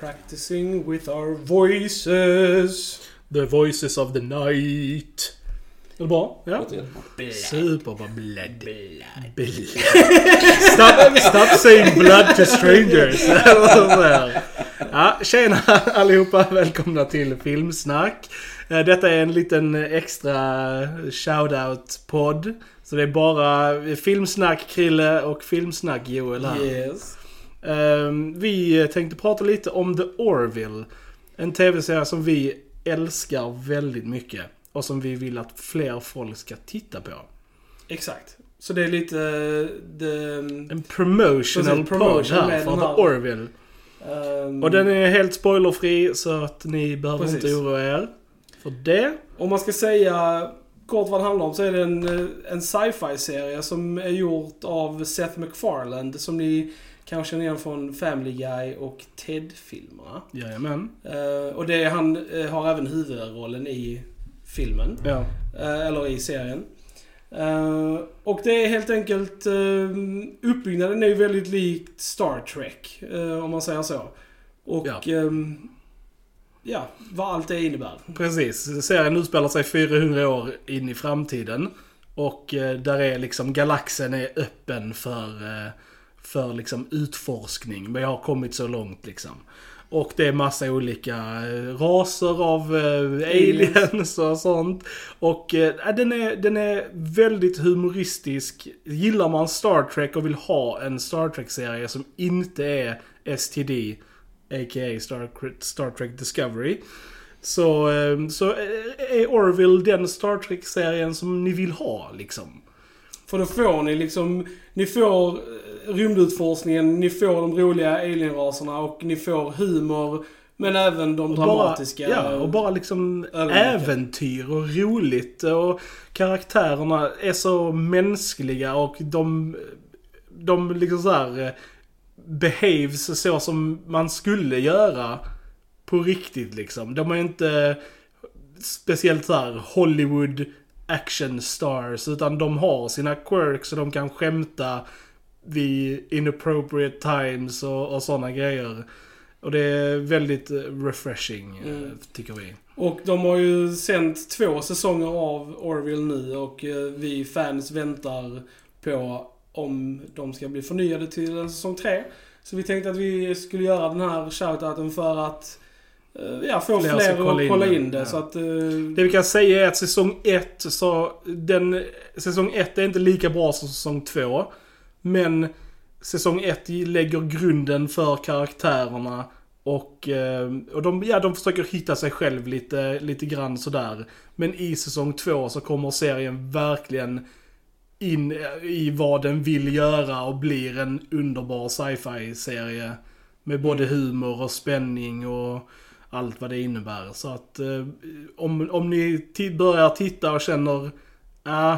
Practicing with our voices. The voices of the night. Är det bra? Ja. Låter jättebra. Superbra. Blood. Blood. stop, stop saying blood to strangers. ja, tjena allihopa. Välkomna till Filmsnack. Eh, Detta är en liten extra shoutout-podd. Så det är bara Filmsnack Krille och Filmsnack Joel här. Yes. Ehm, Vi tänkte prata lite om The Orville. En tv-serie som vi älskar väldigt mycket. Och som vi vill att fler folk ska titta på. Exakt. Så det är lite... eh, The, En promotional promotion podd här med för The Orville. ehm, Och den är helt spoilerfri så att ni behöver Precis. inte oroa er för det. Om man ska säga kort vad det handlar om så är det en, eh, en sci-fi serie som är gjort av Seth MacFarlane som ni kanske känner igen från Family Guy och Ted-filmerna. Jajamän. Eh, och det han eh, har även huvudrollen i filmen. Ja. Eh, eller i serien. Eh, och det är helt enkelt... Uh, uppbyggnaden är ju väldigt likt Star Trek, om man säger så. Och... Ja. Ja. ja, vad allt det innebär. Precis. Serien utspelar sig 400 år in i framtiden. Och där är liksom galaxen är öppen för, för liksom utforskning. Men jag har kommit så långt liksom. Och det är massa olika eh, raser av eh, aliens och sånt. Och eh, den, är, den är väldigt humoristisk. Gillar man Star Trek och vill ha en Star Trek-serie som inte är STD, a.k.a. Star, Star Trek Discovery. Så, eh, så är Orville den Star Trek-serien som ni vill ha liksom. För då får ni liksom... Ni får rymdutforskningen, ni får de roliga alienraserna och ni får humor. Men även de Och dramatiska... Bara, ja, och bara liksom äventyr och roligt. Och karaktärerna är så mänskliga och de, de liksom så här eh, behaves så som man skulle göra på riktigt liksom. De är inte speciellt så här Hollywood action stars utan de har sina quirks och de kan skämta vid inappropriate times och, och sådana grejer. Och det är väldigt eh, refreshing, eh, Mm. tycker vi. Och de har ju sänt två säsonger av Orville nu och eh, vi fans väntar på om de ska bli förnyade till en säsong tre. Så vi tänkte att vi skulle göra den här shoutouten för att ja, få Fler fler, att kolla kolla in in, det. ja. Så att, eh, Det vi kan säga är att säsong 1 så, den, säsong 1 är inte lika bra som säsong 2. Men säsong 1 lägger grunden för karaktärerna och, eh, och de, ja, de försöker hitta sig själv lite, lite grann sådär. Men i säsong 2 så kommer serien verkligen in i vad den vill göra och blir en underbar sci-fi serie. Med både humor och spänning och allt vad det innebär. Så att eh, om, om ni börjar titta och känner ah,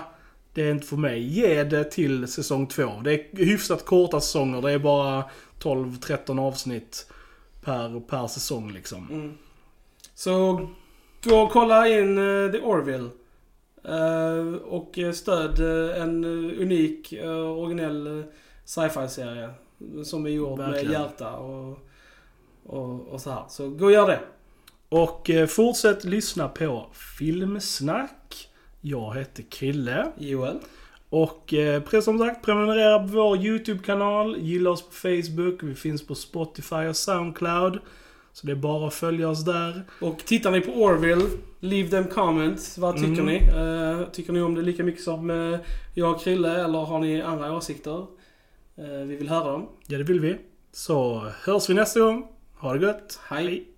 det är inte för mig. Ge det till säsong 2. Det är hyfsat korta säsonger. Det är bara 12-13 avsnitt per, per säsong liksom. mm. Så gå och kolla in eh, The Orville. Eh, och eh, stöd eh, en unik, uh, originell sci-fi-serie. Som är gjord med Verkligen. hjärta och, och, och så här. Så gå och gör det. Och fortsätt lyssna på Filmsnack. Jag heter Krille. Joel. Och eh, precis som sagt, prenumerera på vår YouTube-kanal. Gilla oss på Facebook. Vi finns på Spotify och Soundcloud. Så det är bara att följa oss där. Och tittar ni på Orville, leave them comments. Vad tycker Mm. ni? Eh, tycker ni om det lika mycket som eh, jag och Krille eller har ni andra åsikter? Eh, vi vill höra dem. Ja, det vill vi. Så hörs vi nästa gång. Ha det gött. Hej.